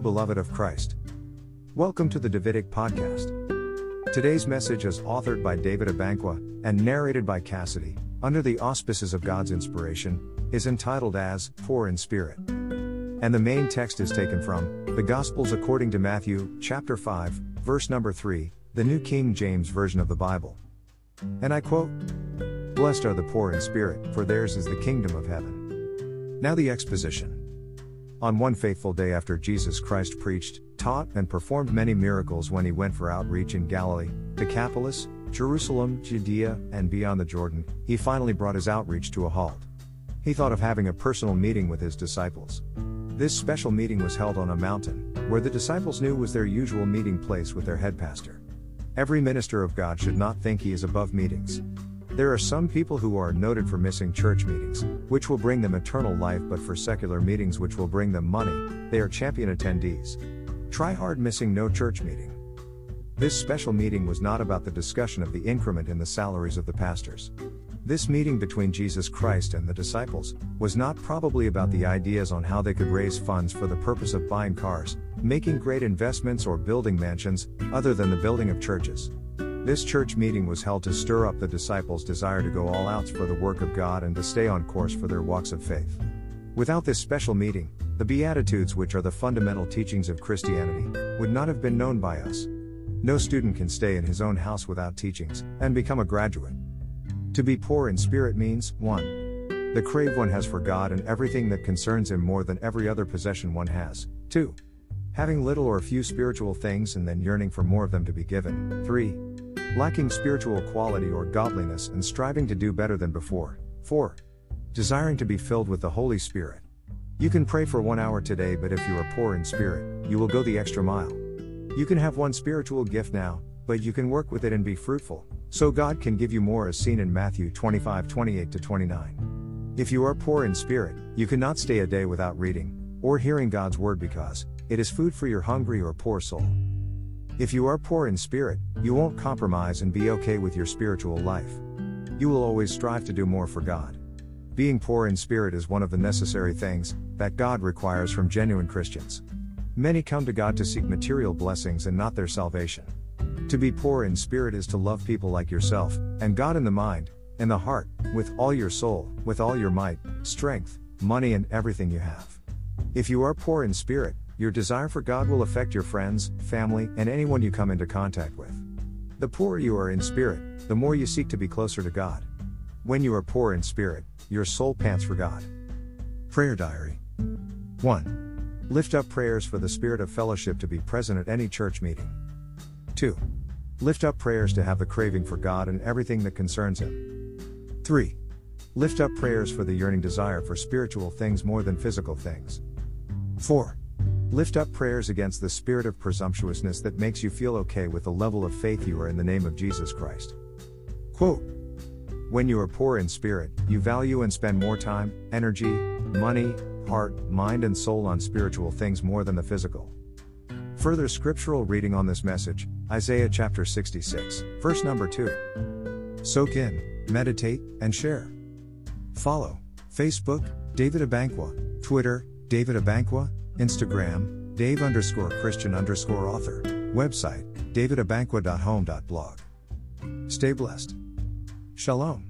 Beloved of Christ. Welcome to the Davidic Podcast. Today's message is authored by David Abankwah and narrated by Cassidy, under the auspices of God's inspiration, is entitled as Poor in Spirit. And the main text is taken from the Gospels according to Matthew, chapter 5, verse number 3, the New King James Version of the Bible. And I quote Blessed are the poor in spirit, for theirs is the kingdom of heaven. Now the exposition. On one faithful day after Jesus Christ preached, taught, and performed many miracles when he went for outreach in Galilee, Decapolis, Jerusalem, Judea, and beyond the Jordan, he finally brought his outreach to a halt. He thought of having a personal meeting with his disciples. This special meeting was held on a mountain, where the disciples knew was their usual meeting place with their head pastor. Every minister of God should not think he is above meetings. There are some people who are noted for missing church meetings, which will bring them eternal life, but for secular meetings, which will bring them money, they are champion attendees. Try hard missing no church meeting. This special meeting was not about the discussion of the increment in the salaries of the pastors. This meeting between Jesus Christ and the disciples was not probably about the ideas on how they could raise funds for the purpose of buying cars, making great investments, or building mansions, other than the building of churches. This church meeting was held to stir up the disciples' desire to go all outs for the work of God and to stay on course for their walks of faith. Without this special meeting, the Beatitudes, which are the fundamental teachings of Christianity, would not have been known by us. No student can stay in his own house without teachings and become a graduate. To be poor in spirit means 1. The crave one has for God and everything that concerns him more than every other possession one has. 2. Having little or few spiritual things and then yearning for more of them to be given. 3 lacking spiritual quality or godliness and striving to do better than before. 4. Desiring to be filled with the Holy Spirit. You can pray for one hour today, but if you are poor in spirit, you will go the extra mile. You can have one spiritual gift now, but you can work with it and be fruitful, so God can give you more as seen in Matthew 25 28 29. If you are poor in spirit, you cannot stay a day without reading or hearing God's word because it is food for your hungry or poor soul. If you are poor in spirit, you won't compromise and be okay with your spiritual life. You will always strive to do more for God. Being poor in spirit is one of the necessary things that God requires from genuine Christians. Many come to God to seek material blessings and not their salvation. To be poor in spirit is to love people like yourself, and God in the mind, in the heart, with all your soul, with all your might, strength, money, and everything you have. If you are poor in spirit, your desire for God will affect your friends, family, and anyone you come into contact with. The poorer you are in spirit, the more you seek to be closer to God. When you are poor in spirit, your soul pants for God. Prayer Diary 1. Lift up prayers for the spirit of fellowship to be present at any church meeting. 2. Lift up prayers to have the craving for God and everything that concerns Him. 3. Lift up prayers for the yearning desire for spiritual things more than physical things. 4. Lift up prayers against the spirit of presumptuousness that makes you feel okay with the level of faith you are in the name of Jesus Christ. Quote When you are poor in spirit, you value and spend more time, energy, money, heart, mind, and soul on spiritual things more than the physical. Further scriptural reading on this message Isaiah chapter 66, verse number 2. Soak in, meditate, and share. Follow Facebook, David Abankwah, Twitter, David Abankwah, Instagram, Dave underscore Christian underscore author. Website, davidabankwah.home.blog. Stay blessed. Shalom.